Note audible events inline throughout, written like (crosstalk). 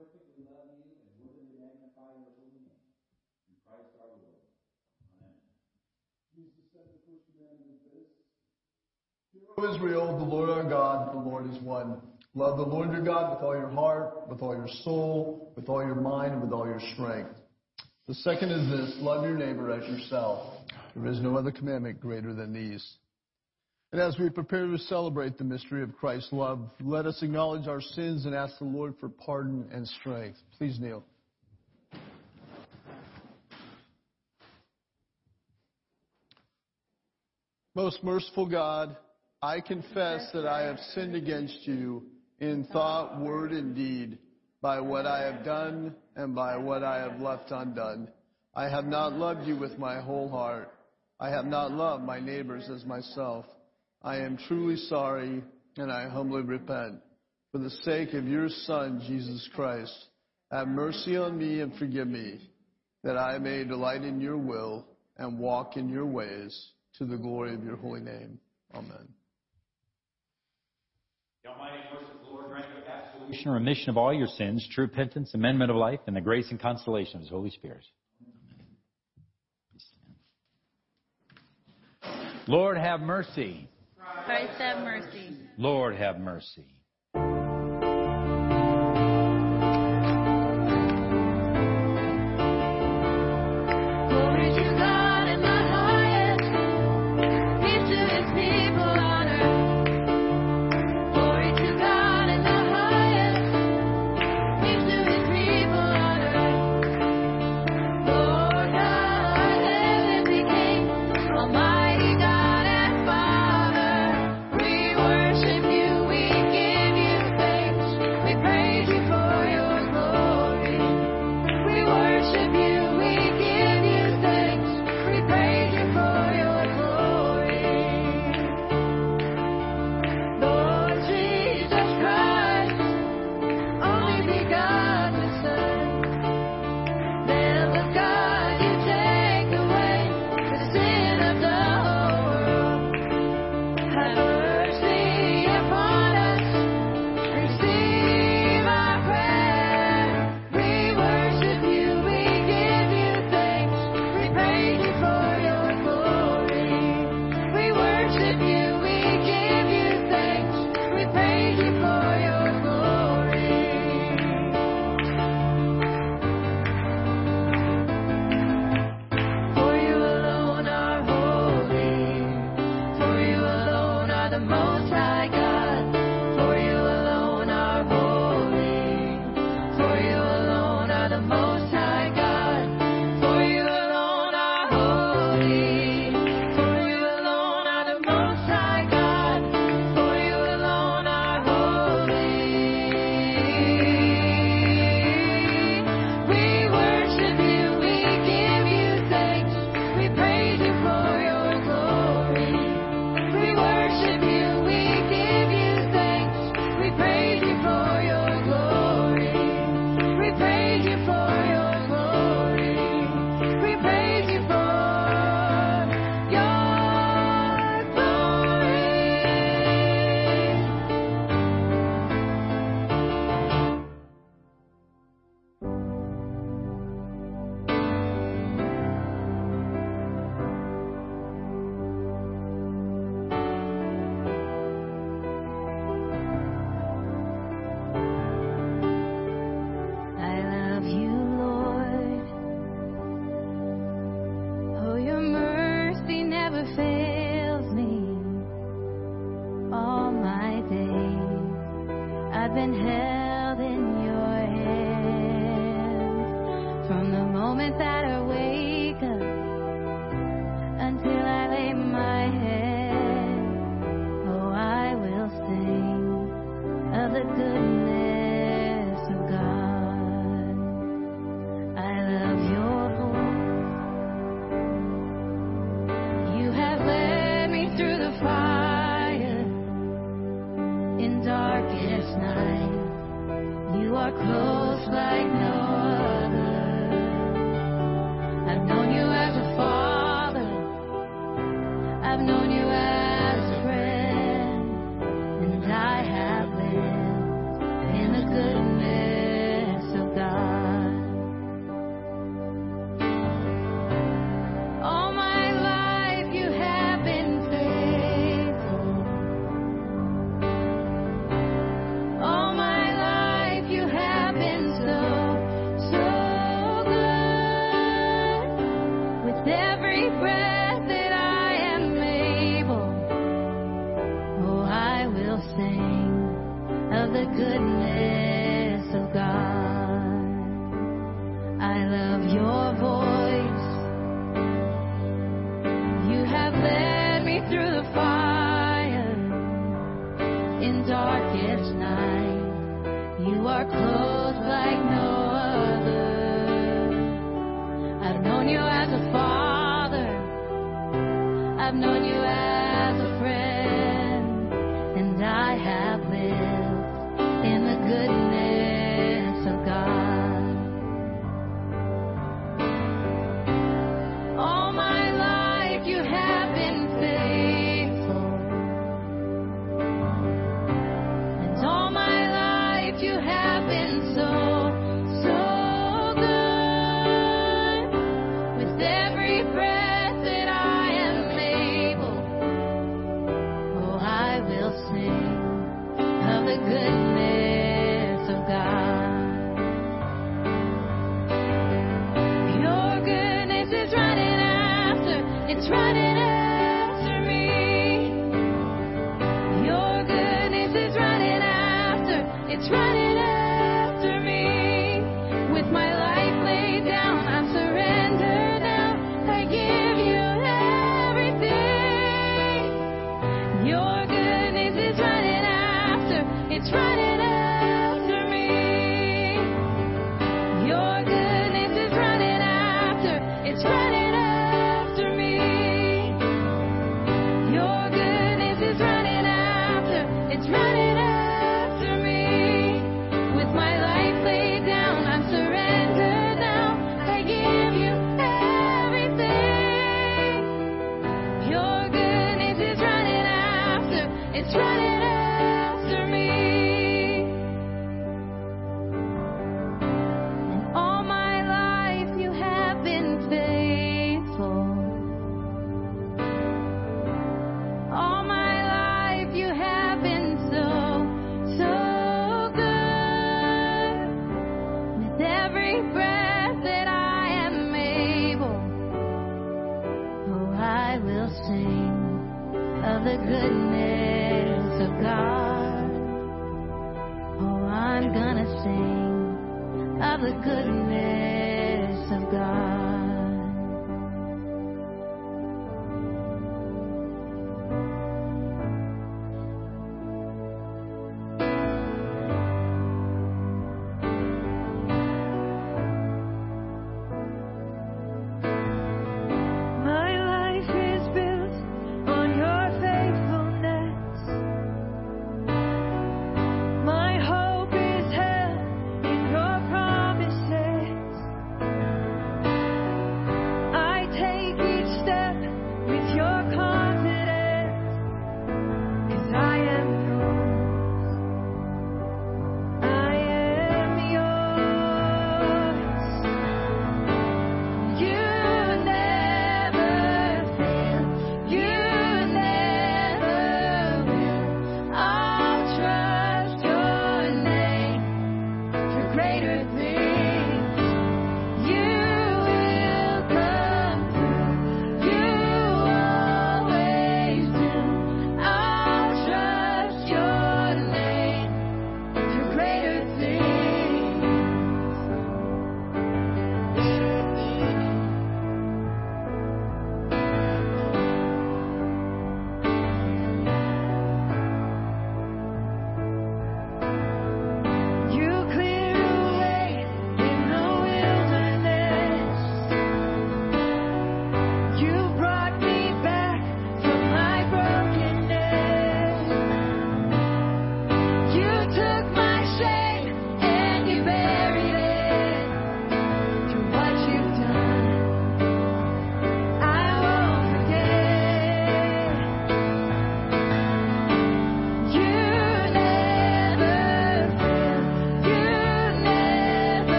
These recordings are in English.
may perfectly love you and worthily magnify your holy name. In Christ our Lord. Amen. Jesus said the first commandment is this. Hear, O Israel, the Lord our God, the Lord is one. Love the Lord your God with all your heart, with all your soul, with all your mind, and with all your strength. The second is this love your neighbor as yourself. There is no other commandment greater than these. And as we prepare to celebrate the mystery of Christ's love, let us acknowledge our sins and ask the Lord for pardon and strength. Please kneel. Most merciful God, I confess that I have sinned against you in thought, word, and deed, by what I have done and by what I have left undone. I have not loved you with my whole heart. I have not loved my neighbors as myself. I am truly sorry and I humbly repent. For the sake of your Son, Jesus Christ, have mercy on me and forgive me, that I may delight in your will and walk in your ways to the glory of your holy name. Amen. The Almighty merciful Lord grant you absolution and remission of all your sins, true repentance, amendment of life, and the grace and consolation of His Holy Spirit. Lord, have mercy. Christ have mercy. Lord, have mercy.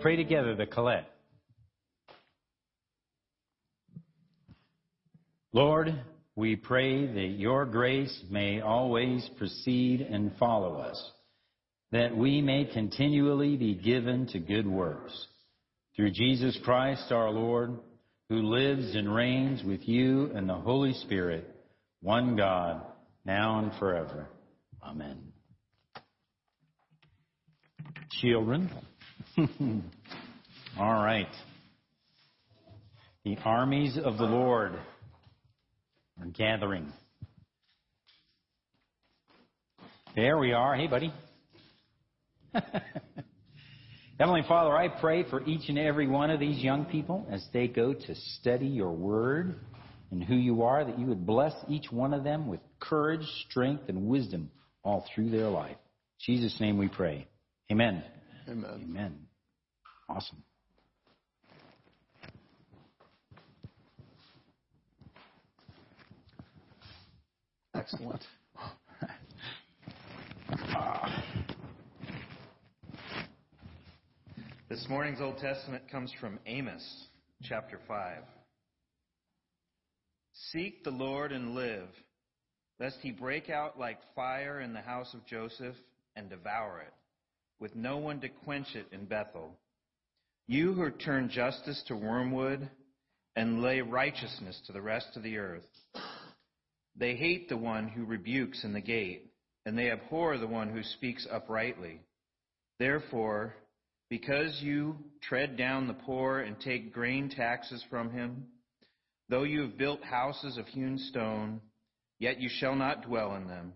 Pray together the Collect. Lord, we pray that your grace may always precede and follow us, that we may continually be given to good works. Through Jesus Christ our Lord, who lives and reigns with you and the Holy Spirit, one God, now and forever. Amen. Children. (laughs) All right. The armies of the Lord are gathering. There we are. Hey, buddy. (laughs) Heavenly Father, I pray for each and every one of these young people as they go to study your word and who you are, that you would bless each one of them with courage, strength, and wisdom all through their life. In Jesus' name we pray. Amen. Amen. Amen. Awesome. Excellent. This morning's Old Testament comes from Amos chapter 5. Seek the Lord and live, lest he break out like fire in the house of Joseph and devour it, with no one to quench it in Bethel. You who turn justice to wormwood and lay righteousness to the rest of the earth. They hate the one who rebukes in the gate, and they abhor the one who speaks uprightly. Therefore, because you tread down the poor and take grain taxes from him, though you have built houses of hewn stone, yet you shall not dwell in them.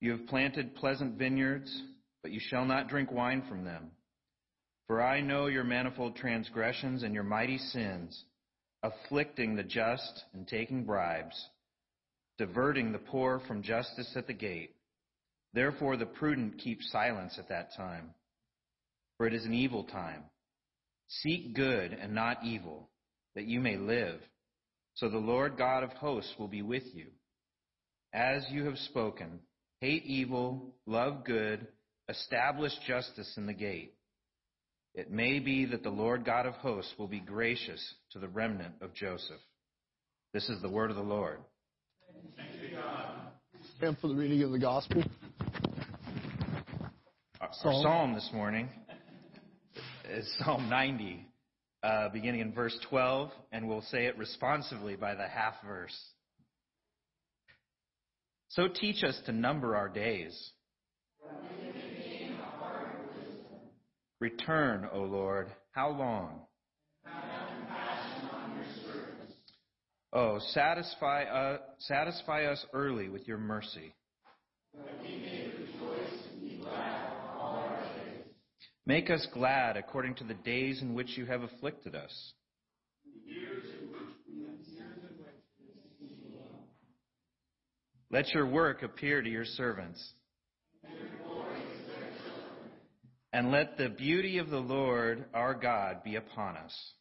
You have planted pleasant vineyards, but you shall not drink wine from them. For I know your manifold transgressions and your mighty sins, afflicting the just and taking bribes, diverting the poor from justice at the gate. Therefore the prudent keep silence at that time, for it is an evil time. Seek good and not evil, that you may live. So the Lord God of hosts will be with you. As you have spoken, hate evil, love good, establish justice in the gate. It may be that the Lord God of hosts will be gracious to the remnant of Joseph. This is the word of the Lord. Stand for the reading of the gospel. Our, our Psalm. psalm this morning is Psalm 90, uh, beginning in verse 12, and we'll say it responsively by the half verse. So teach us to number our days. Return, O Lord, how long? Oh, satisfy, uh, satisfy us early with your mercy. Make us glad according to the days in which you have afflicted us. Let your work appear to your servants. And let the beauty of the Lord our God be upon us.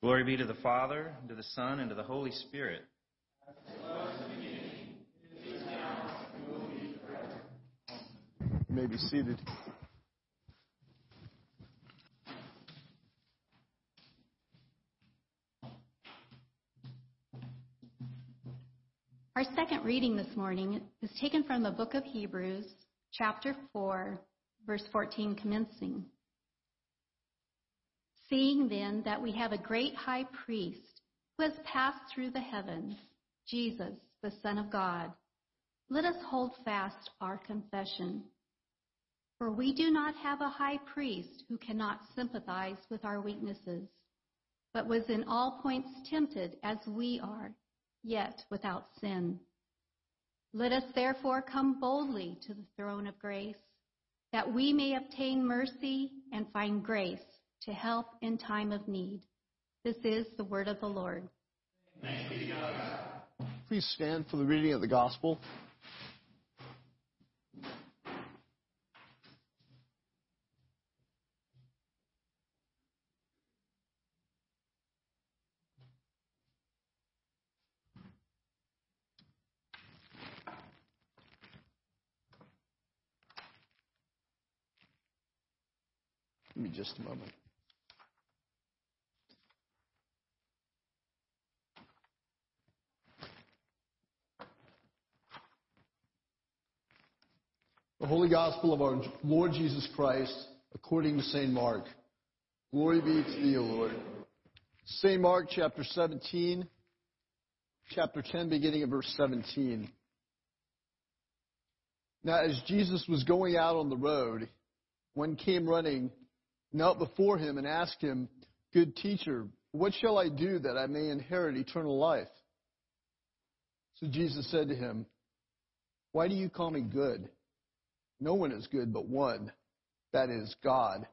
Glory be to the Father, and to the Son, and to the Holy Spirit. You may be seated. Our second reading this morning is taken from the book of Hebrews, chapter 4, verse 14, commencing. Seeing then that we have a great high priest who has passed through the heavens, Jesus, the Son of God, let us hold fast our confession. For we do not have a high priest who cannot sympathize with our weaknesses, but was in all points tempted as we are, yet without sin. Let us therefore come boldly to the throne of grace, that we may obtain mercy and find grace to help in time of need. This is the word of the Lord. Please stand for the reading of the gospel. Give me just a moment. The Holy Gospel of our Lord Jesus Christ according to St. Mark. Glory be to thee, O Lord. St. Mark chapter 17, chapter 10, beginning of verse 17. Now, as Jesus was going out on the road, one came running, knelt before him, and asked him, Good teacher, what shall I do that I may inherit eternal life? So Jesus said to him, Why do you call me good? No one is good but one, that is God.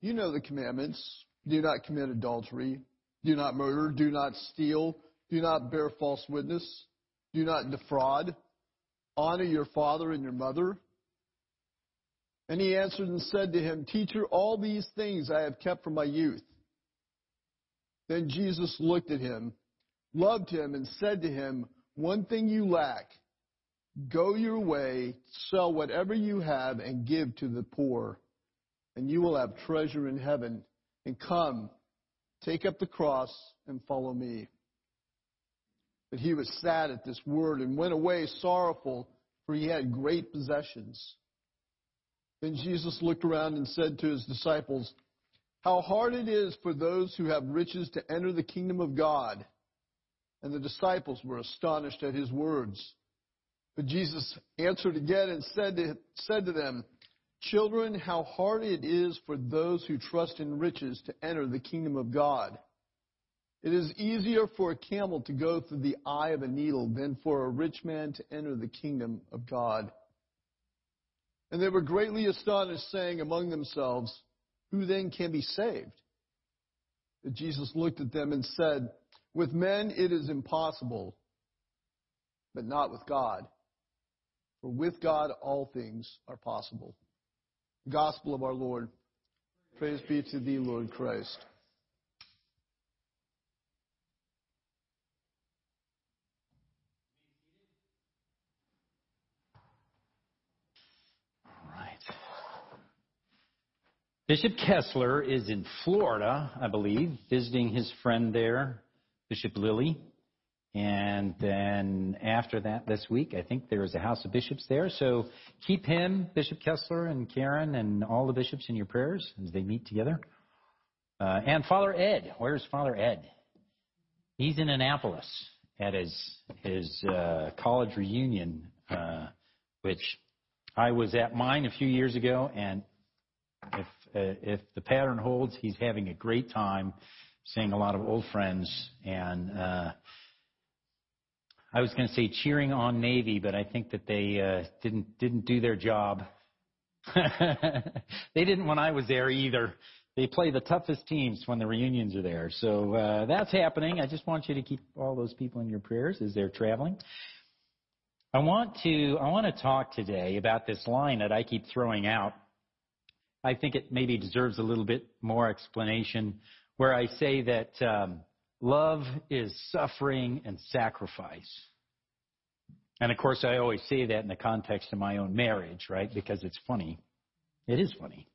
You know the commandments. Do not commit adultery. Do not murder. Do not steal. Do not bear false witness. Do not defraud. Honor your father and your mother. And he answered and said to him, Teacher, all these things I have kept from my youth. Then Jesus looked at him, loved him, and said to him, One thing you lack. Go your way, sell whatever you have, and give to the poor, and you will have treasure in heaven. And come, take up the cross and follow me. But he was sad at this word and went away sorrowful, for he had great possessions. Then Jesus looked around and said to his disciples, How hard it is for those who have riches to enter the kingdom of God. And the disciples were astonished at his words. But Jesus answered again and said to, said to them, Children, how hard it is for those who trust in riches to enter the kingdom of God. It is easier for a camel to go through the eye of a needle than for a rich man to enter the kingdom of God. And they were greatly astonished, saying among themselves, Who then can be saved? But Jesus looked at them and said, With men it is impossible, but not with God. For with God all things are possible. Gospel of our Lord. Praise be to thee, Lord Christ. Bishop Kessler is in Florida, I believe, visiting his friend there, Bishop Lilly. And then after that, this week, I think there is a House of Bishops there. So keep him, Bishop Kessler, and Karen, and all the bishops in your prayers as they meet together. Uh, and Father Ed. Where's Father Ed? He's in Annapolis at his his uh, college reunion, uh, which I was at mine a few years ago, and if if the pattern holds, he's having a great time, seeing a lot of old friends, and uh, I was going to say cheering on Navy, but I think that they uh, didn't didn't do their job. (laughs) they didn't when I was there either. They play the toughest teams when the reunions are there. So uh, that's happening. I just want you to keep all those people in your prayers as they're traveling. I want to I want to talk today about this line that I keep throwing out. I think it maybe deserves a little bit more explanation, where I say that um, love is suffering and sacrifice. And of course, I always say that in the context of my own marriage, right? Because it's funny. It is funny.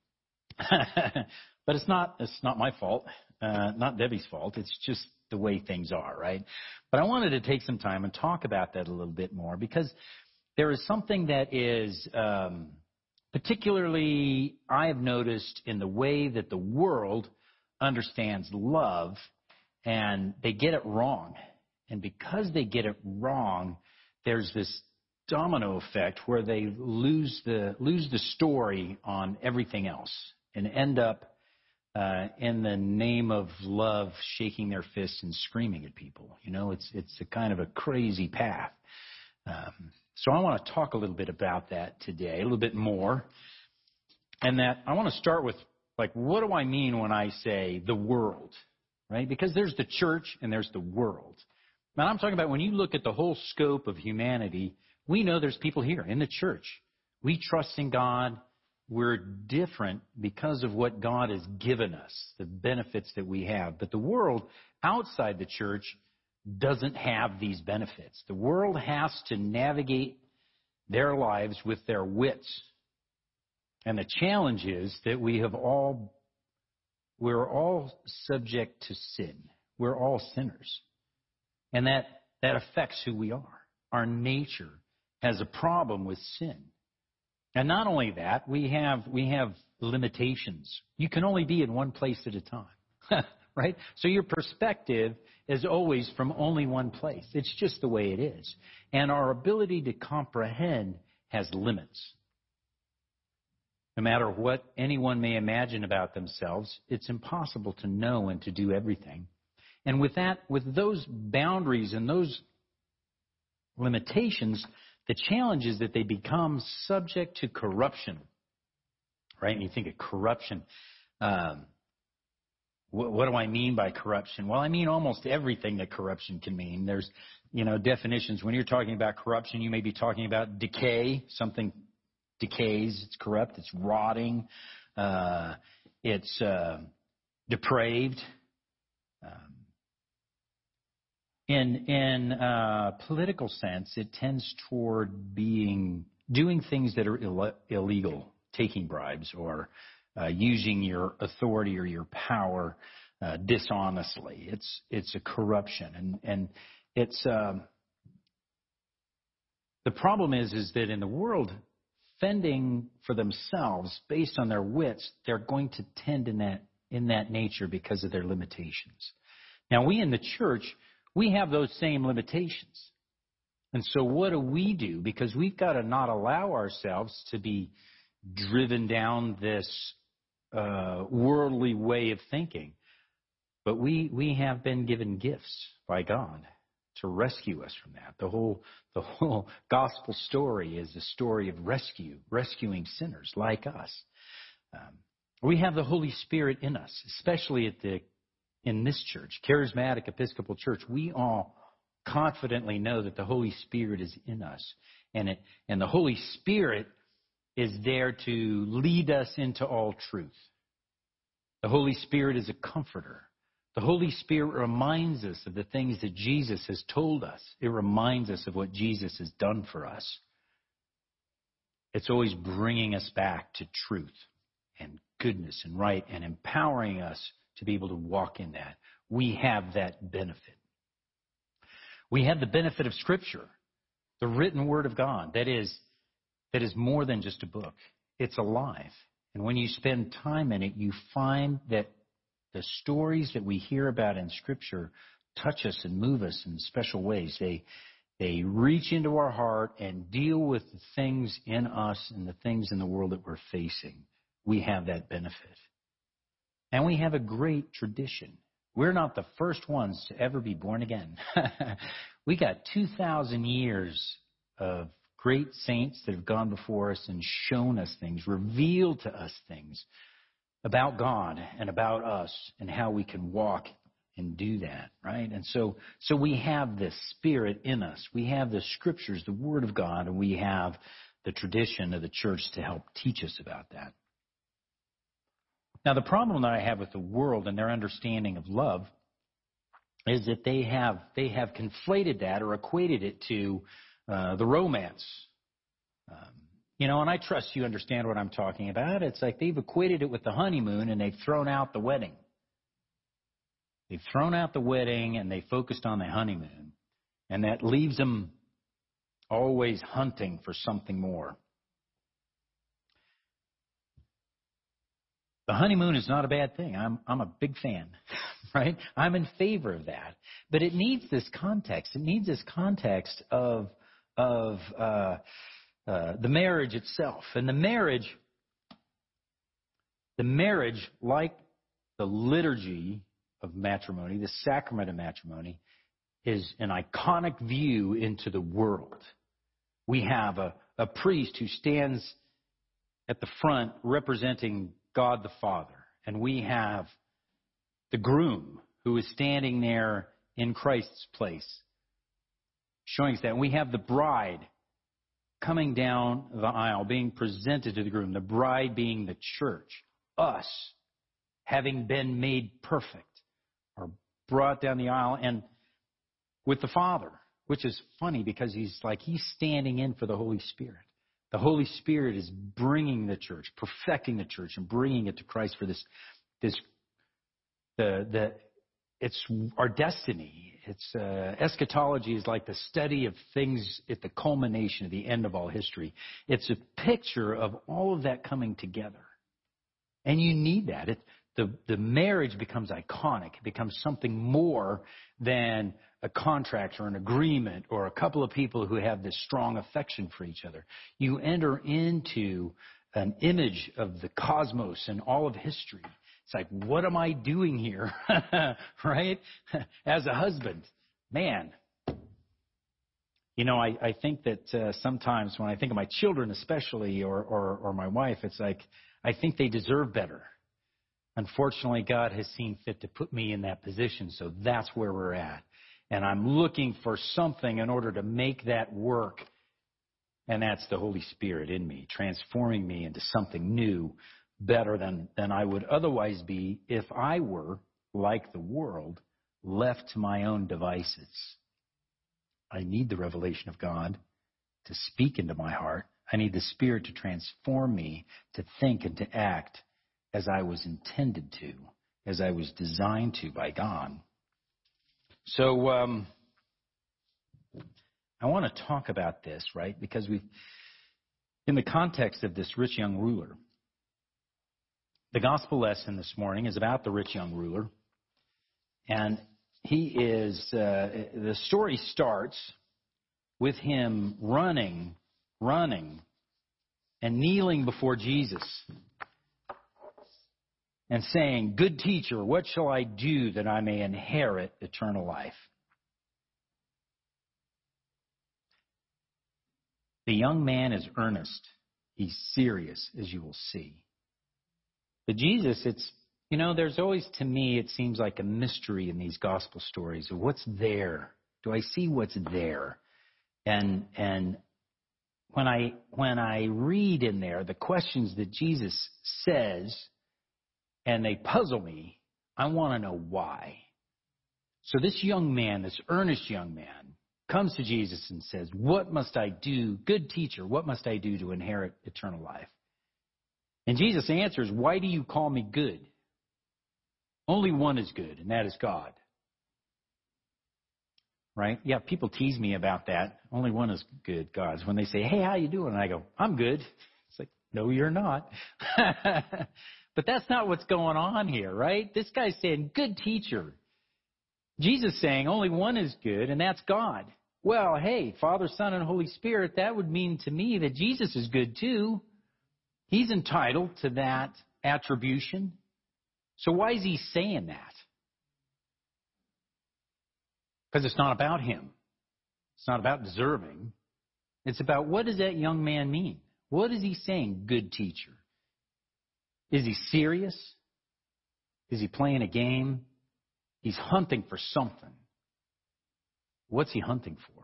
(laughs) but it's not, it's not my fault, uh, not Debbie's fault. It's just the way things are, right? But I wanted to take some time and talk about that a little bit more because there is something that is, um, particularly I have noticed in the way that the world understands love and they get it wrong. And because they get it wrong, there's this domino effect where they lose the lose the story on everything else and end up uh, in the name of love shaking their fists and screaming at people. You know, it's it's a kind of a crazy path. Um, so I want to talk a little bit about that today, a little bit more, and that I want to start with like what do I mean when I say the world, right? Because there's the church and there's the world. Now I'm talking about when you look at the whole scope of humanity, we know there's people here in the church. We trust in God. We're different because of what God has given us, the benefits that we have. But the world outside the church doesn't have these benefits. The world has to navigate their lives with their wits. And the challenge is that we have all, we're all subject to sin. We're all sinners. And that, that affects who we are. Our nature has a problem with sin. And not only that, we have, we have limitations. You can only be in one place at a time. (laughs) right? So your perspective is always from only one place. It's just the way it is. And our ability to comprehend has limits. No matter what anyone may imagine about themselves, it's impossible to know and to do everything. And with that, with those boundaries and those limitations, the challenge is that they become subject to corruption. Right? And you think of corruption. Um, what, what do I mean by corruption? Well, I mean almost everything that corruption can mean. There's, you know, definitions. When you're talking about corruption, you may be talking about decay. Something decays. It's corrupt. It's rotting. Uh, it's uh, depraved. Um, in in uh, political sense, it tends toward being doing things that are Ill- illegal, taking bribes or uh, using your authority or your power uh, dishonestly. It's it's a corruption, and and it's um, the problem is is that in the world, fending for themselves based on their wits, they're going to tend in that in that nature because of their limitations. Now we in the church we have those same limitations. And so what do we do? Because we've got to not allow ourselves to be driven down this uh, worldly way of thinking. But we, we have been given gifts by God to rescue us from that. The whole, the whole gospel story is a story of rescue, rescuing sinners like us. Um, we have the Holy Spirit in us, especially at the in this church, charismatic Episcopal Church, we all confidently know that the Holy Spirit is in us. And, it, and the Holy Spirit is there to lead us into all truth. The Holy Spirit is a comforter. The Holy Spirit reminds us of the things that Jesus has told us. It reminds us of what Jesus has done for us. It's always bringing us back to truth and goodness and right and empowering us to be able to walk in that. We have that benefit. We have the benefit of Scripture, the written Word of God. That is, that is more than just a book. It's alive. And when you spend time in it, you find that the stories that we hear about in Scripture touch us and move us in special ways. They, they reach into our heart and deal with the things in us and the things in the world that we're facing. We have that benefit. And we have a great tradition. We're not the first ones to ever be born again. (laughs) we got 2,000 years of great saints that have gone before us and shown us things, revealed to us things about God and about us and how we can walk and do that, right? And so, so we have this spirit in us. We have the scriptures, the word of God, and we have the tradition of the church to help teach us about that. Now, the problem that I have with the world and their understanding of love is that they have they have conflated that or equated it to uh, the romance. Um, you know, and I trust you understand what I'm talking about. It's like they've equated it with the honeymoon and they've thrown out the wedding. They've thrown out the wedding and they focused on the honeymoon. And that leaves them always hunting for something more. The honeymoon is not a bad thing. I'm, I'm a big fan, (laughs) right? I'm in favor of that. But it needs this context. It needs this context of, of uh, uh, the marriage itself. And the marriage, the marriage, like the liturgy of matrimony, the sacrament of matrimony, is an iconic view into the world. We have a, a priest who stands at the front representing God the Father. And we have the groom who is standing there in Christ's place, showing us that. We have the bride coming down the aisle, being presented to the groom, the bride being the church, us, having been made perfect, are brought down the aisle, and with the Father, which is funny because he's like, he's standing in for the Holy Spirit. The Holy Spirit is bringing the church, perfecting the church, and bringing it to Christ for this, this, the, the, it's our destiny. It's uh, eschatology is like the study of things at the culmination, at the end of all history. It's a picture of all of that coming together, and you need that. It, the the marriage becomes iconic. It becomes something more than a contract or an agreement or a couple of people who have this strong affection for each other. You enter into an image of the cosmos and all of history. It's like, what am I doing here? (laughs) right? (laughs) As a husband, man. You know, I, I think that uh, sometimes when I think of my children, especially, or, or, or my wife, it's like, I think they deserve better. Unfortunately, God has seen fit to put me in that position, so that's where we're at. And I'm looking for something in order to make that work. And that's the Holy Spirit in me, transforming me into something new, better than, than I would otherwise be if I were, like the world, left to my own devices. I need the revelation of God to speak into my heart. I need the Spirit to transform me to think and to act as I was intended to, as I was designed to by God. So um, I want to talk about this, right? Because we, in the context of this rich young ruler, the gospel lesson this morning is about the rich young ruler, and he is. Uh, the story starts with him running, running, and kneeling before Jesus and saying, Good teacher, what shall I do that I may inherit eternal life? The young man is earnest. He's serious, as you will see. But Jesus, it's, you know, there's always, to me, it seems like a mystery in these gospel stories of what's there Do I see what's there? And and when I when I read in there the questions that Jesus says and they puzzle me, I want to know why. So this young man, this earnest young man, comes to Jesus and says, What must I do? Good teacher, what must I do to inherit eternal life? And Jesus answers, Why do you call me good? Only one is good, and that is God. Right? Yeah, people tease me about that. Only one is good, God's. When they say, Hey, how you doing? And I go, I'm good. It's like, No, you're not. (laughs) but that's not what's going on here, right? This guy's saying, Good teacher. Jesus saying only one is good, and that's God. Well, hey, Father, Son, and Holy Spirit, that would mean to me that Jesus is good too. He's entitled to that attribution. So why is he saying that? Because it's not about him. It's not about deserving. It's about what does that young man mean? What is he saying, good teacher? Is he serious? Is he playing a game? He's hunting for something. What's he hunting for?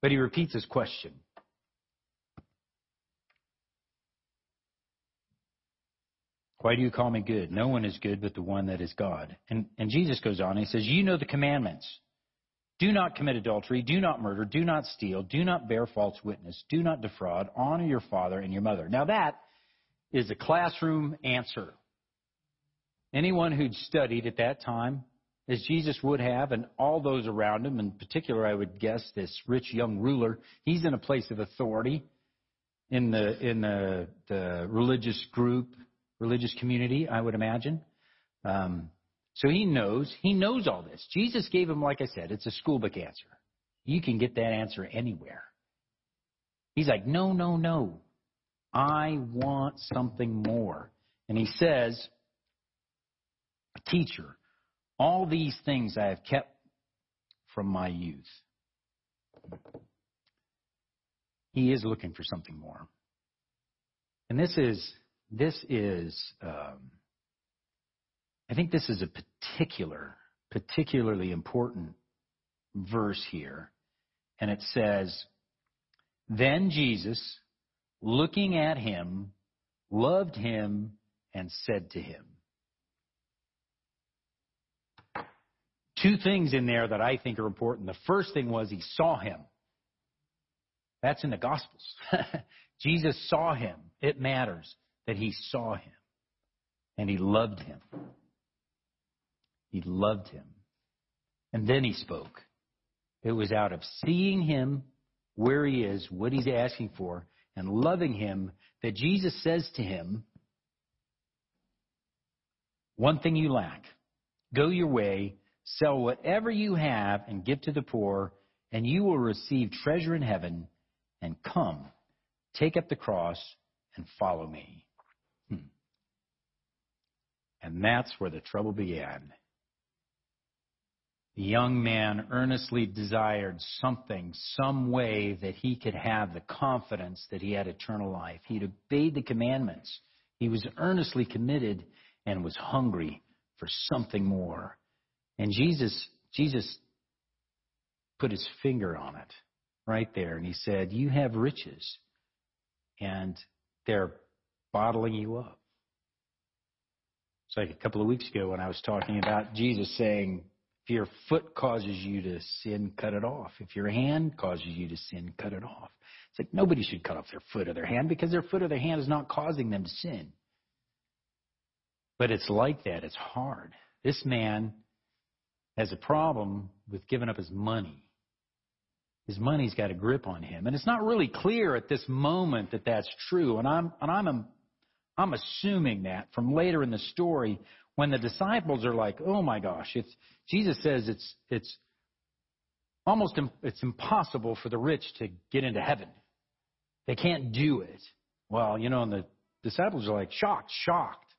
But he repeats his question. Why do you call me good? No one is good but the one that is God. And, and Jesus goes on, he says, You know the commandments. Do not commit adultery, do not murder, do not steal, do not bear false witness, do not defraud, honor your father and your mother. Now that is a classroom answer. Anyone who'd studied at that time, as Jesus would have, and all those around him, in particular, I would guess this rich young ruler, he's in a place of authority in the in the, the religious group, religious community, I would imagine. Um, so he knows he knows all this. Jesus gave him, like I said, it's a school book answer. You can get that answer anywhere. He's like, no, no, no. I want something more. And he says, Teacher, all these things I have kept from my youth. He is looking for something more. And this is, this is, um, I think this is a particular, particularly important verse here. And it says, Then Jesus, looking at him, loved him and said to him, two things in there that I think are important. The first thing was he saw him. That's in the Gospels. (laughs) Jesus saw him. It matters that he saw him. And he loved him. He loved him. And then he spoke. It was out of seeing him where he is, what he's asking for, and loving him that Jesus says to him, One thing you lack. Go your way Sell whatever you have and give to the poor, and you will receive treasure in heaven. And come, take up the cross and follow me. And that's where the trouble began. The young man earnestly desired something, some way that he could have the confidence that he had eternal life. He'd obeyed the commandments. He was earnestly committed and was hungry for something more. And Jesus, Jesus put his finger on it right there and he said, You have riches and they're bottling you up. It's like a couple of weeks ago when I was talking about Jesus saying, if your foot causes you to sin, cut it off. If your hand causes you to sin, cut it off. It's like nobody should cut off their foot or their hand because their foot or their hand is not causing them to sin. But it's like that. It's hard. This man has a problem with giving up his money. His money's got a grip on him. And it's not really clear at this moment that that's true. And I'm, and I'm, I'm assuming that from later in the story when the disciples are like, oh my gosh, it's, Jesus says it's, it's almost, it's impossible for the rich to get into heaven. They can't do it. Well, you know, and the disciples are like shocked, shocked,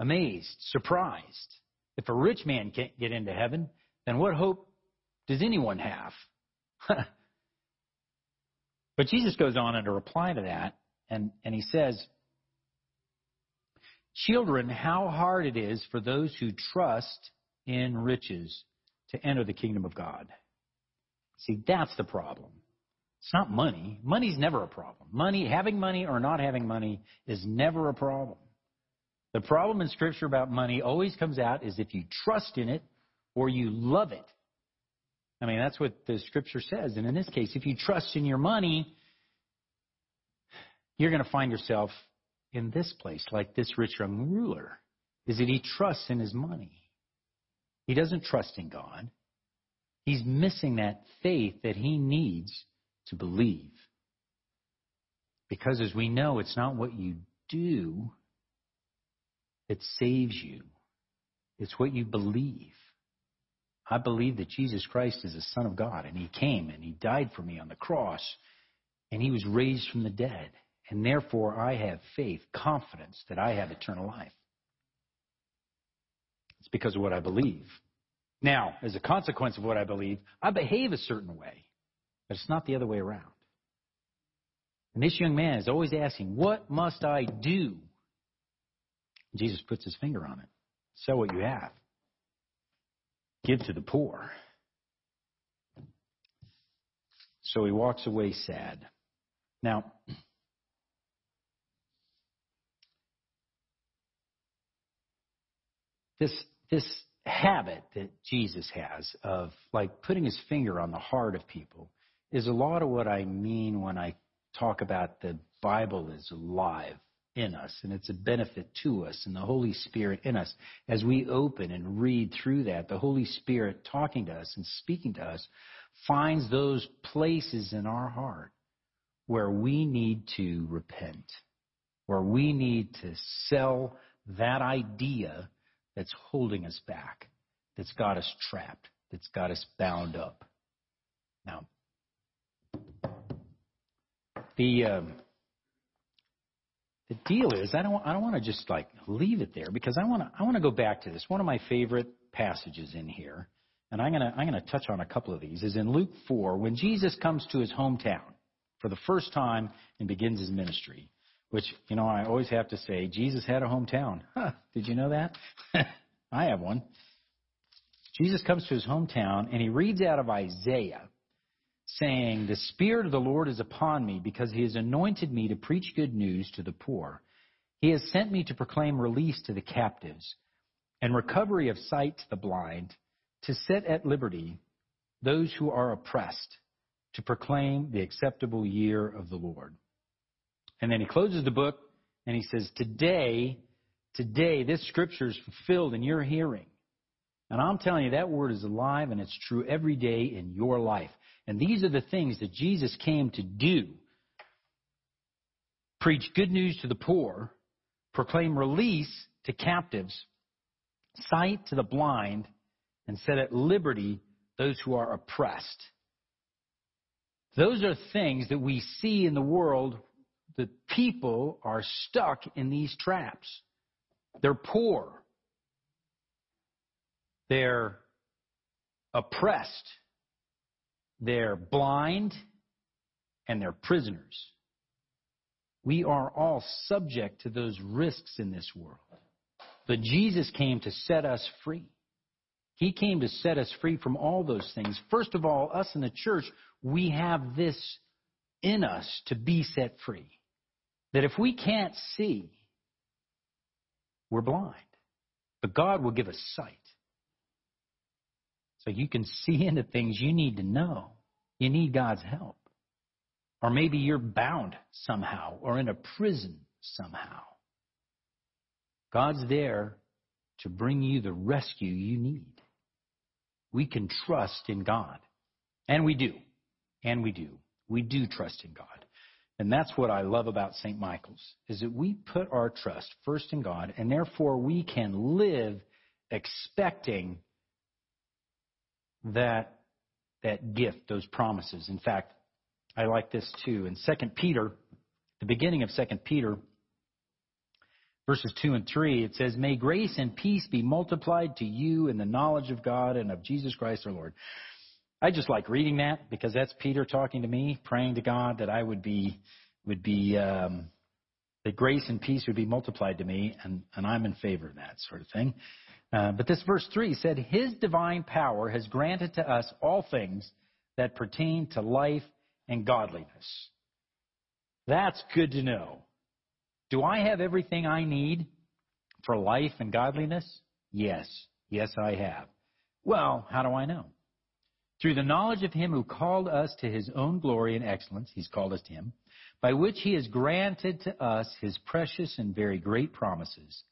amazed, surprised. If a rich man can't get into heaven, then what hope does anyone have? (laughs) but Jesus goes on in a reply to that, and, and he says, Children, how hard it is for those who trust in riches to enter the kingdom of God. See, that's the problem. It's not money. Money's never a problem. Money, having money or not having money is never a problem. The problem in scripture about money always comes out is if you trust in it or you love it. I mean, that's what the scripture says. And in this case, if you trust in your money, you're going to find yourself in this place, like this rich young ruler, is that he trusts in his money. He doesn't trust in God. He's missing that faith that he needs to believe. Because as we know, it's not what you do that saves you, it's what you believe. I believe that Jesus Christ is the Son of God, and He came and He died for me on the cross, and He was raised from the dead. And therefore, I have faith, confidence that I have eternal life. It's because of what I believe. Now, as a consequence of what I believe, I behave a certain way, but it's not the other way around. And this young man is always asking, What must I do? Jesus puts his finger on it. Sell what you have, give to the poor. So he walks away sad. Now, this this habit that Jesus has of like putting his finger on the heart of people is a lot of what I mean when I talk about the Bible is alive in us and it's a benefit to us and the Holy Spirit in us. As we open and read through that, the Holy Spirit talking to us and speaking to us finds those places in our heart where we need to repent, where we need to sell that idea that's holding us back, that's got us trapped, that's got us bound up. Now, the um, the deal is, I don't I don't want to just like leave it there because I want to I want to go back to this. One of my favorite passages in here, and I'm gonna I'm gonna touch on a couple of these. Is in Luke four when Jesus comes to his hometown for the first time and begins his ministry. Which, you know, I always have to say, Jesus had a hometown. Huh, did you know that? (laughs) I have one. Jesus comes to his hometown and he reads out of Isaiah saying, The Spirit of the Lord is upon me because he has anointed me to preach good news to the poor. He has sent me to proclaim release to the captives and recovery of sight to the blind, to set at liberty those who are oppressed, to proclaim the acceptable year of the Lord. And then he closes the book and he says, Today, today, this scripture is fulfilled in your hearing. And I'm telling you, that word is alive and it's true every day in your life. And these are the things that Jesus came to do preach good news to the poor, proclaim release to captives, sight to the blind, and set at liberty those who are oppressed. Those are things that we see in the world that people are stuck in these traps. They're poor. They're oppressed. They're blind. And they're prisoners. We are all subject to those risks in this world. But Jesus came to set us free. He came to set us free from all those things. First of all, us in the church, we have this in us to be set free. That if we can't see, we're blind. But God will give us sight. So you can see into things you need to know. You need God's help. Or maybe you're bound somehow or in a prison somehow. God's there to bring you the rescue you need. We can trust in God. And we do. And we do. We do trust in God. And that's what I love about St. Michael's, is that we put our trust first in God, and therefore we can live expecting that, that gift, those promises. In fact, I like this too. In 2 Peter, the beginning of 2 Peter, verses 2 and 3, it says, May grace and peace be multiplied to you in the knowledge of God and of Jesus Christ our Lord. I just like reading that because that's Peter talking to me, praying to God that I would be would be um, that grace and peace would be multiplied to me, and and I'm in favor of that sort of thing. Uh, but this verse 3 said, His divine power has granted to us all things that pertain to life and godliness. That's good to know. Do I have everything I need for life and godliness? Yes. Yes, I have. Well, how do I know? Through the knowledge of Him who called us to His own glory and excellence, He's called us to Him, by which He has granted to us His precious and very great promises,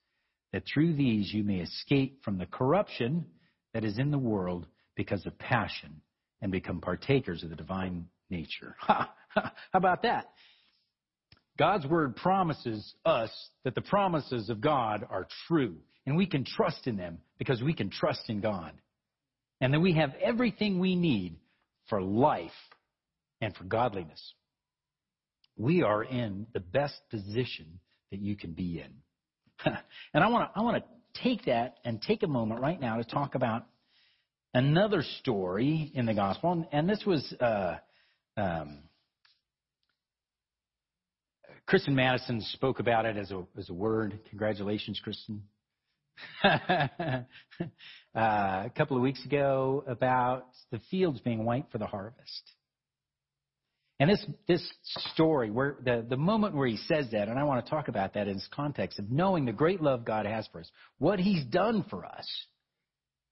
that through these you may escape from the corruption that is in the world because of passion and become partakers of the divine nature. Ha! (laughs) ha how about that? God's word promises us that the promises of God are true, and we can trust in them because we can trust in God. And that we have everything we need for life and for godliness. We are in the best position that you can be in. (laughs) and I want to I want to take that and take a moment right now to talk about another story in the gospel, and and this was uh, um, Kristen Madison spoke about it as a as a word. Congratulations, Kristen. (laughs) uh, a couple of weeks ago about the fields being white for the harvest. And this this story, where the, the moment where he says that, and I want to talk about that in this context of knowing the great love God has for us, what He's done for us,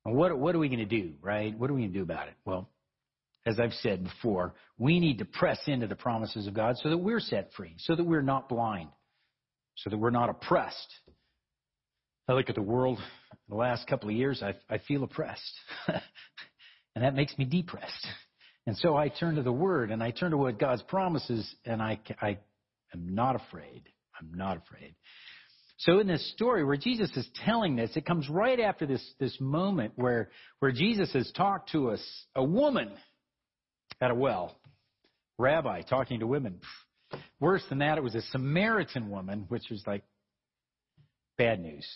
and what what are we going to do, right? What are we going to do about it? Well, as I've said before, we need to press into the promises of God so that we're set free, so that we're not blind, so that we're not oppressed. I look at the world the last couple of years, I, I feel oppressed. (laughs) and that makes me depressed. And so I turn to the Word and I turn to what God's promises, and I, I am not afraid. I'm not afraid. So in this story where Jesus is telling this, it comes right after this, this moment where, where Jesus has talked to us, a woman at a well. Rabbi talking to women. Worse than that, it was a Samaritan woman, which was like bad news.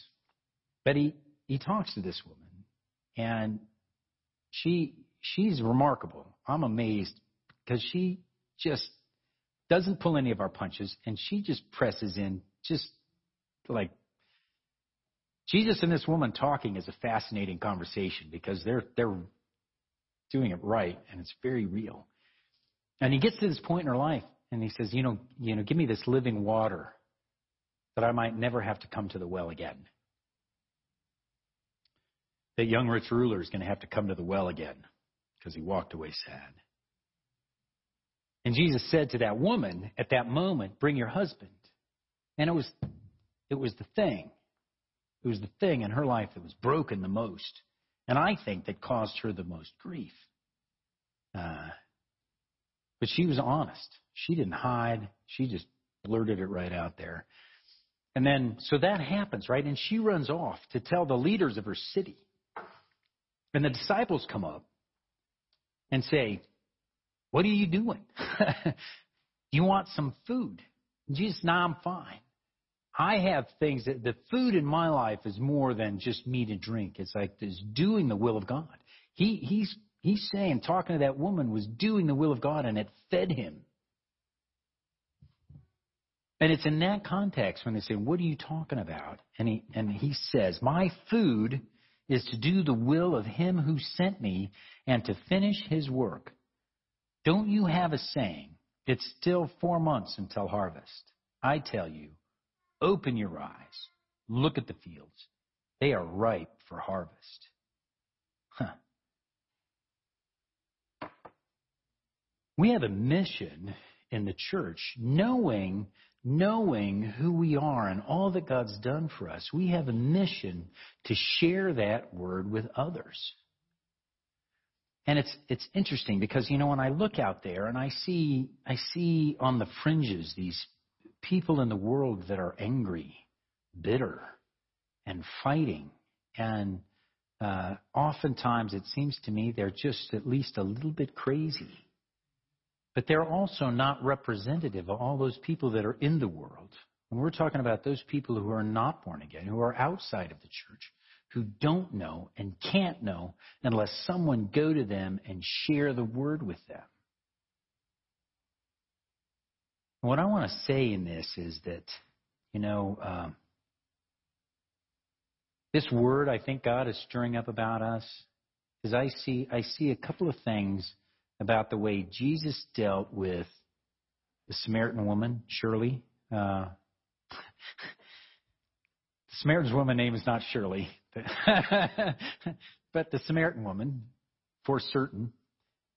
But he, he talks to this woman, and she she's remarkable. I'm amazed because she just doesn't pull any of our punches, and she just presses in, just like Jesus and this woman talking is a fascinating conversation because they're they're doing it right, and it's very real. And he gets to this point in her life, and he says, "You know, you know, give me this living water, that I might never have to come to the well again." That young rich ruler is going to have to come to the well again because he walked away sad. And Jesus said to that woman at that moment, "Bring your husband." And it was, it was the thing. It was the thing in her life that was broken the most and I think that caused her the most grief. Uh, but she was honest. She didn't hide. She just blurted it right out there. And then, so that happens, right? And she runs off to tell the leaders of her city. And the disciples come up and say, What are you doing? (laughs) you want some food? And Jesus, nah, I'm fine. I have things that the food in my life is more than just meat and drink. It's like this doing the will of God. He he's he's saying talking to that woman was doing the will of God and it fed him. And it's in that context when they say, What are you talking about? And he and he says, My food is to do the will of him who sent me and to finish his work. Don't you have a saying? It's still four months until harvest. I tell you, Open your eyes. Look at the fields. They are ripe for harvest. Huh. We have a mission in the church, knowing, knowing who we are and all that God's done for us. We have a mission to share that word with others. And it's it's interesting because you know when I look out there and I see I see on the fringes these people in the world that are angry, bitter, and fighting. And uh, oftentimes it seems to me they're just at least a little bit crazy. But they're also not representative of all those people that are in the world. When we're talking about those people who are not born again, who are outside of the church, who don't know and can't know unless someone go to them and share the word with them. What I want to say in this is that, you know, um, this word I think God is stirring up about us is I see I see a couple of things about the way Jesus dealt with the Samaritan woman, Shirley. Uh, (laughs) the Samaritan woman name is not Shirley, (laughs) but the Samaritan woman, for certain,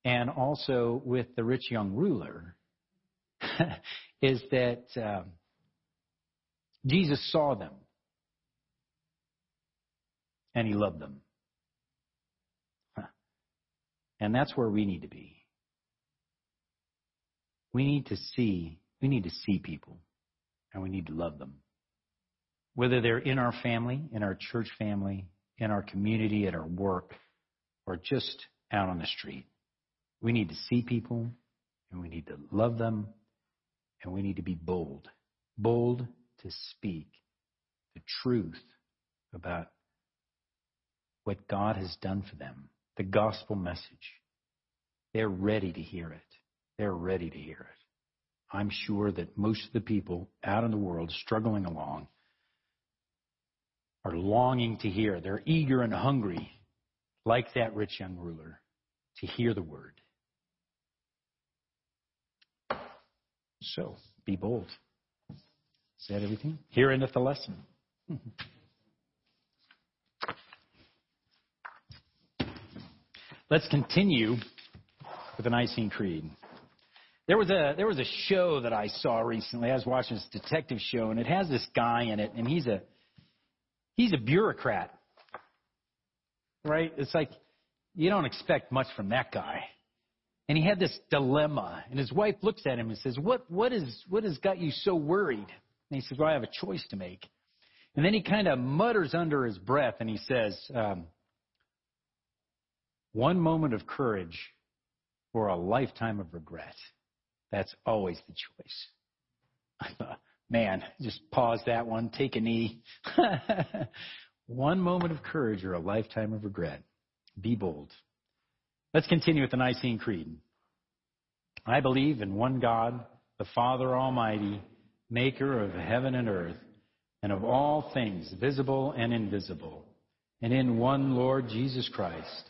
and also with the rich young ruler, (laughs) is that um, Jesus saw them and he loved them. And that's where we need to be. We need to see, we need to see people and we need to love them. Whether they're in our family, in our church family, in our community, at our work, or just out on the street. We need to see people and we need to love them and we need to be bold. Bold to speak the truth about what God has done for them, the gospel message. They're ready to hear it. They're ready to hear it. I'm sure that most of the people out in the world struggling along are longing to hear. They're eager and hungry, like that rich young ruler, to hear the word. So, be bold. Is that everything? Here endeth the lesson. (laughs) Let's continue with the Nicene Creed. There was a there was a show that I saw recently. I was watching this detective show, and it has this guy in it, and he's a he's a bureaucrat, right? It's like you don't expect much from that guy, and he had this dilemma, and his wife looks at him and says, "What what is what has got you so worried?" And he says, "Well, I have a choice to make." And then he kind of mutters under his breath, and he says, um, "One moment of courage, or a lifetime of regret." That's always the choice. (laughs) Man, just pause that one, take a knee. (laughs) one moment of courage or a lifetime of regret. Be bold. Let's continue with the Nicene Creed. I believe in one God, the Father Almighty, maker of heaven and earth, and of all things visible and invisible, and in one Lord Jesus Christ,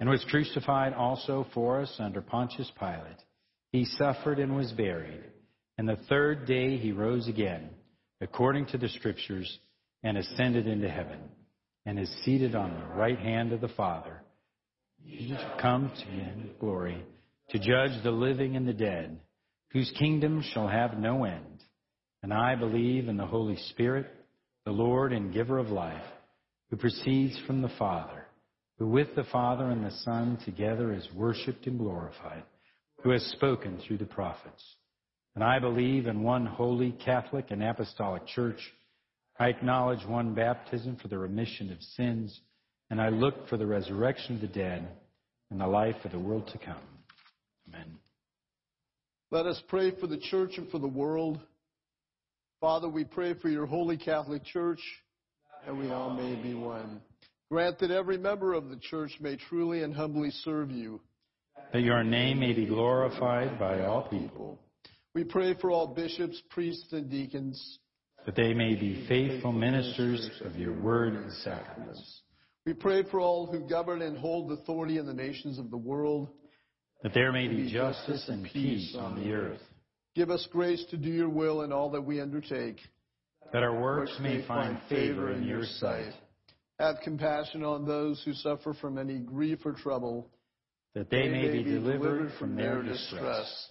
and was crucified also for us under Pontius Pilate. He suffered and was buried, and the third day he rose again, according to the Scriptures, and ascended into heaven, and is seated on the right hand of the Father. He shall come to in glory to judge the living and the dead, whose kingdom shall have no end. And I believe in the Holy Spirit, the Lord and giver of life, who proceeds from the Father, who with the Father and the Son together is worshipped and glorified who has spoken through the prophets. And I believe in one holy Catholic and Apostolic Church. I acknowledge one baptism for the remission of sins, and I look for the resurrection of the dead and the life of the world to come. Amen. Let us pray for the church and for the world. Father, we pray for your holy Catholic Church, that we all may be one. Grant that every member of the church may truly and humbly serve you. That your name may be glorified by all people, We pray for all bishops, priests, and deacons. that they may be faithful ministers of your word and sacraments, We pray for all who govern and hold authority in the nations of the world. that there may be justice and peace on the earth, Give us grace to do your will in all that we undertake. that our works may find favor in your sight, Have compassion on those who suffer from any grief or trouble. that they may be delivered from their distress.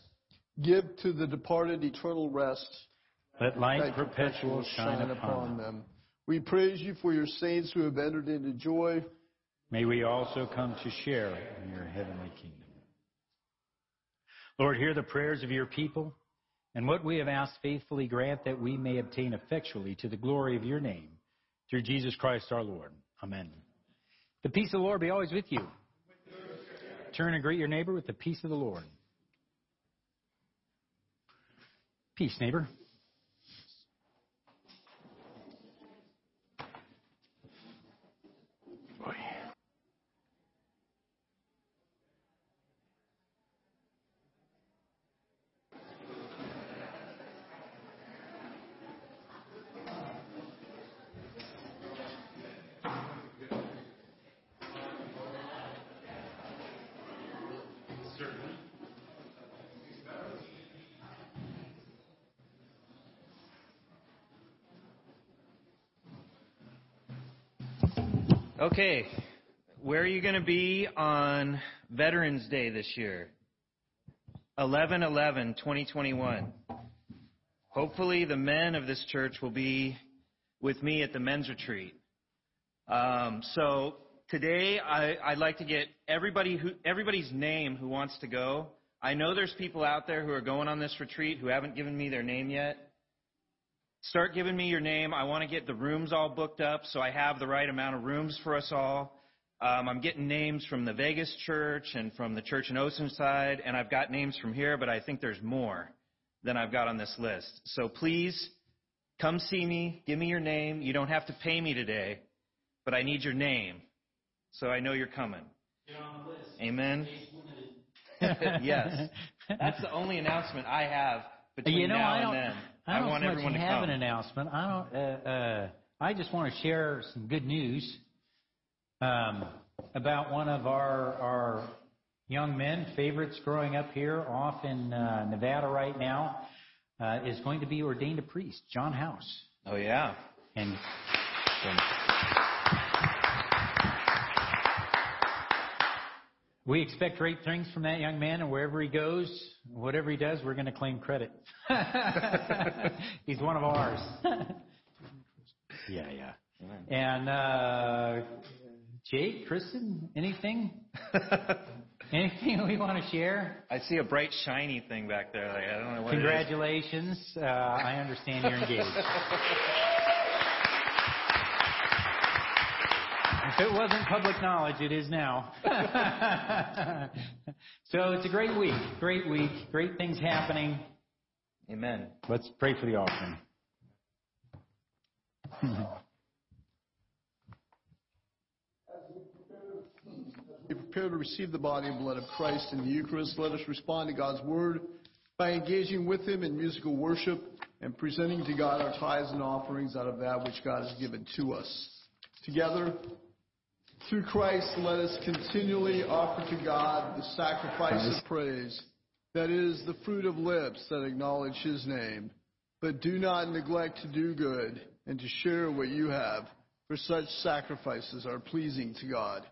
Give to the departed eternal rest. Let light perpetual shine upon them. We praise you for your saints who have entered into joy. May we also come to share in your heavenly kingdom. Lord, hear the prayers of your people, and what we have asked faithfully grant that we may obtain effectually to the glory of your name. Through Jesus Christ our Lord. Amen. The peace of the Lord be always with you. Turn and greet your neighbor with the peace of the Lord. Peace, neighbor. Okay, where are you going to be on Veterans Day this year? 11 11 2021. Hopefully, the men of this church will be with me at the men's retreat. Um, so today, I, I'd like to get everybody who, everybody's name who wants to go. I know there's people out there who are going on this retreat who haven't given me their name yet. Start giving me your name. I want to get the rooms all booked up so I have the right amount of rooms for us all. Um, I'm getting names from the Vegas church and from the church in Oceanside, and I've got names from here, but I think there's more than I've got on this list. So please come see me. Give me your name. You don't have to pay me today, but I need your name so I know you're coming. Get on the list. Amen. (laughs) yes. That's the only announcement I have between you know, now I and don't, then. I don't want much everyone to have come. an announcement. I don't. Uh, uh, I just want to share some good news um, about one of our our young men, favorites growing up here, off in uh, Nevada right now, uh, is going to be ordained a priest, John House, Oh yeah. and. We expect great things from that young man, and wherever he goes, whatever he does, we're going to claim credit. (laughs) He's one of ours. (laughs) yeah, yeah. And uh, Jake, Kristen, anything? (laughs) Anything we want to share? I see a bright shiny thing back there. Like, I don't know what. Congratulations. Uh, I understand you're engaged. It wasn't public knowledge, it is now. (laughs) so it's a great week. Great week. Great things happening. Amen. Let's pray for the offering. As we prepare to receive the body and blood of Christ in the Eucharist. Let us respond to God's word by engaging with Him in musical worship and presenting to God our tithes and offerings out of that which God has given to us. Together, through Christ, let us continually offer to God the sacrifice of praise, that is, the fruit of lips that acknowledge His name. But do not neglect to do good and to share what you have, for such sacrifices are pleasing to God.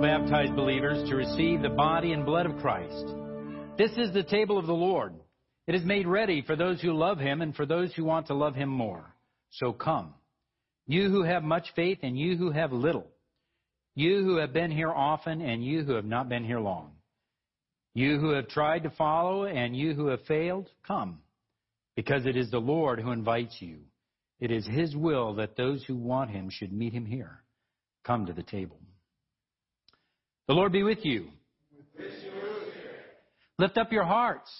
Baptized believers to receive the body and blood of Christ. This is the table of the Lord. It is made ready for those who love him and for those who want to love him more. So come. You who have much faith and you who have little. You who have been here often and you who have not been here long. You who have tried to follow and you who have failed, come. Because it is the Lord who invites you. It is his will that those who want him should meet him here. Come to the table. The Lord be with you. Lift up your hearts.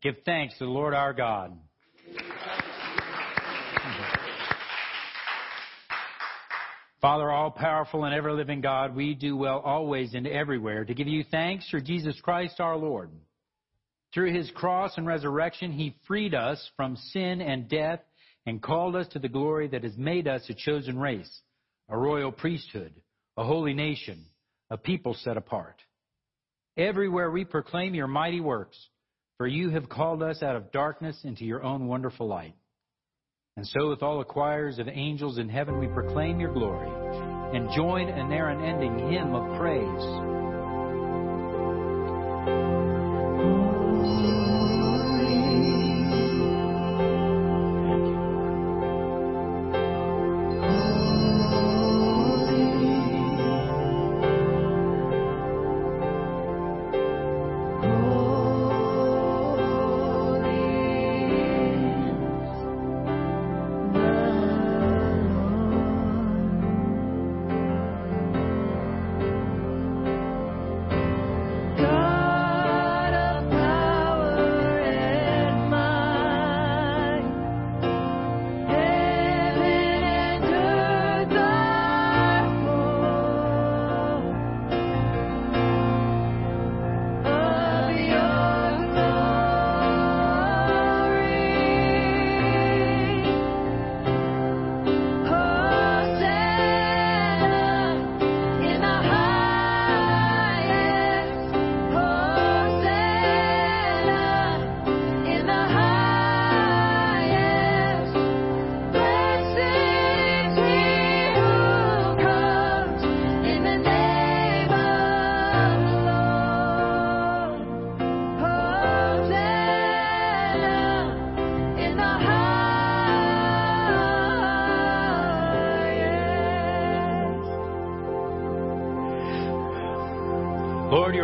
Give thanks to the Lord our God. Father, all powerful and ever living God, we do well always and everywhere to give you thanks for Jesus Christ our Lord. Through his cross and resurrection, he freed us from sin and death and called us to the glory that has made us a chosen race, a royal priesthood, a holy nation, a people set apart. Everywhere we proclaim your mighty works, for you have called us out of darkness into your own wonderful light. And so, with all the choirs of angels in heaven, we proclaim your glory and join in their unending hymn of praise.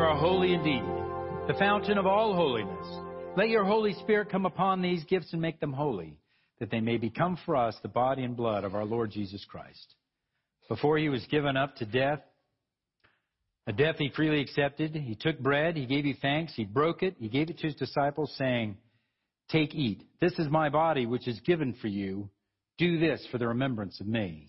Are holy indeed, the fountain of all holiness. Let your Holy Spirit come upon these gifts and make them holy, that they may become for us the body and blood of our Lord Jesus Christ. Before he was given up to death, a death he freely accepted, he took bread, he gave you thanks, he broke it, he gave it to his disciples, saying, Take, eat. This is my body, which is given for you. Do this for the remembrance of me.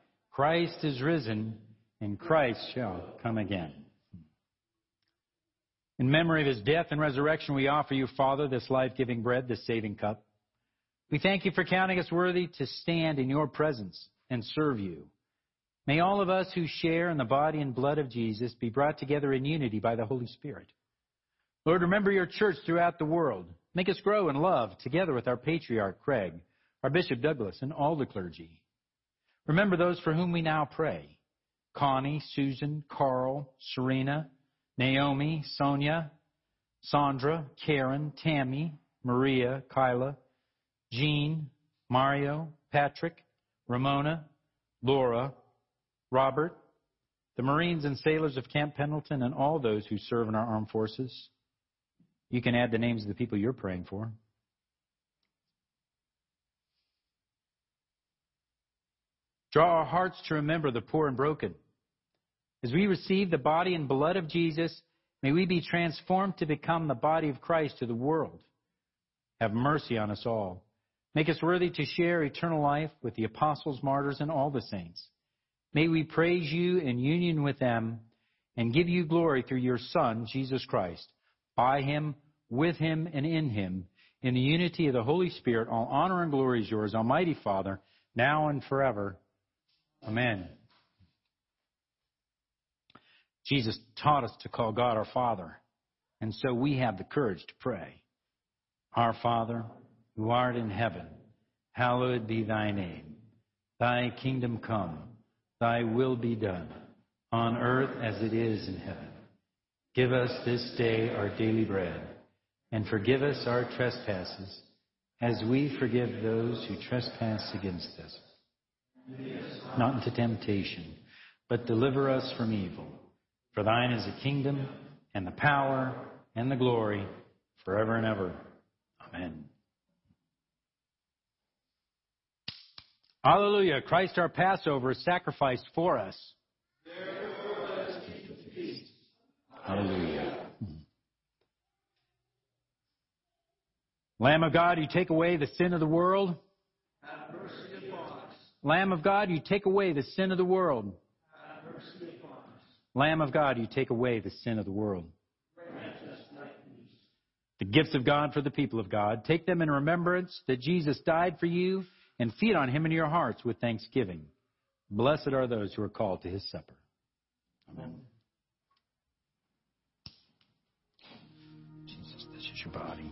Christ is risen, and Christ shall come again. In memory of his death and resurrection, we offer you, Father, this life giving bread, this saving cup. We thank you for counting us worthy to stand in your presence and serve you. May all of us who share in the body and blood of Jesus be brought together in unity by the Holy Spirit. Lord, remember your church throughout the world. Make us grow in love together with our patriarch, Craig, our Bishop Douglas, and all the clergy. Remember those for whom we now pray Connie, Susan, Carl, Serena, Naomi, Sonia, Sandra, Karen, Tammy, Maria, Kyla, Jean, Mario, Patrick, Ramona, Laura, Robert, the Marines and sailors of Camp Pendleton, and all those who serve in our armed forces. You can add the names of the people you're praying for. Draw our hearts to remember the poor and broken. As we receive the body and blood of Jesus, may we be transformed to become the body of Christ to the world. Have mercy on us all. Make us worthy to share eternal life with the apostles, martyrs, and all the saints. May we praise you in union with them and give you glory through your Son, Jesus Christ. By him, with him, and in him, in the unity of the Holy Spirit, all honor and glory is yours, Almighty Father, now and forever. Amen. Jesus taught us to call God our Father, and so we have the courage to pray. Our Father, who art in heaven, hallowed be thy name. Thy kingdom come, thy will be done, on earth as it is in heaven. Give us this day our daily bread, and forgive us our trespasses, as we forgive those who trespass against us. Not into temptation, but deliver us from evil. For thine is the kingdom, and the power, and the glory, forever and ever. Amen. Hallelujah. Christ our Passover is sacrificed for us. Hallelujah. Lamb of God, you take away the sin of the world. Lamb of God, you take away the sin of the world. Lamb of God, you take away the sin of the world. The gifts of God for the people of God. Take them in remembrance that Jesus died for you and feed on him in your hearts with thanksgiving. Blessed are those who are called to his supper. Amen. Jesus, this is your body.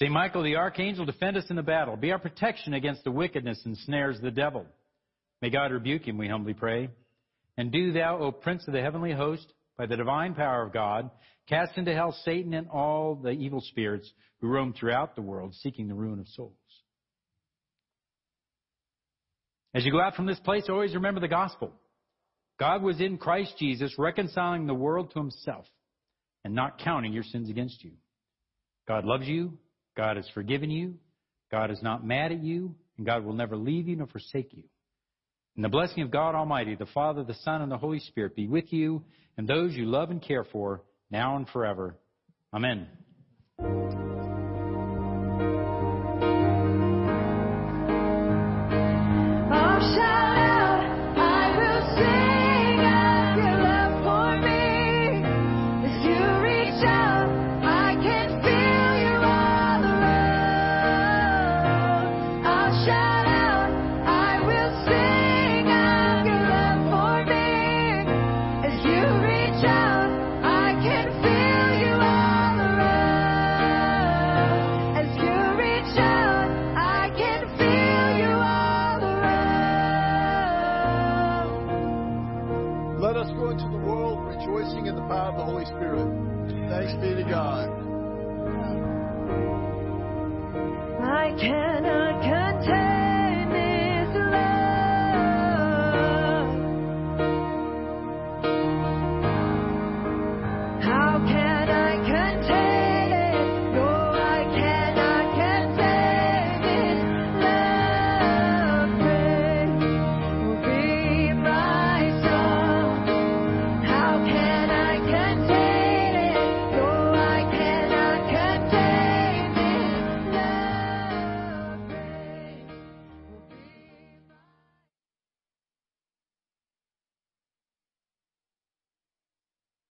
Saint Michael the Archangel, defend us in the battle. Be our protection against the wickedness and snares of the devil. May God rebuke him, we humbly pray. And do thou, O Prince of the heavenly host, by the divine power of God, cast into hell Satan and all the evil spirits who roam throughout the world seeking the ruin of souls. As you go out from this place, always remember the gospel. God was in Christ Jesus, reconciling the world to himself and not counting your sins against you. God loves you. God has forgiven you. God is not mad at you. And God will never leave you nor forsake you. And the blessing of God Almighty, the Father, the Son, and the Holy Spirit be with you and those you love and care for now and forever. Amen.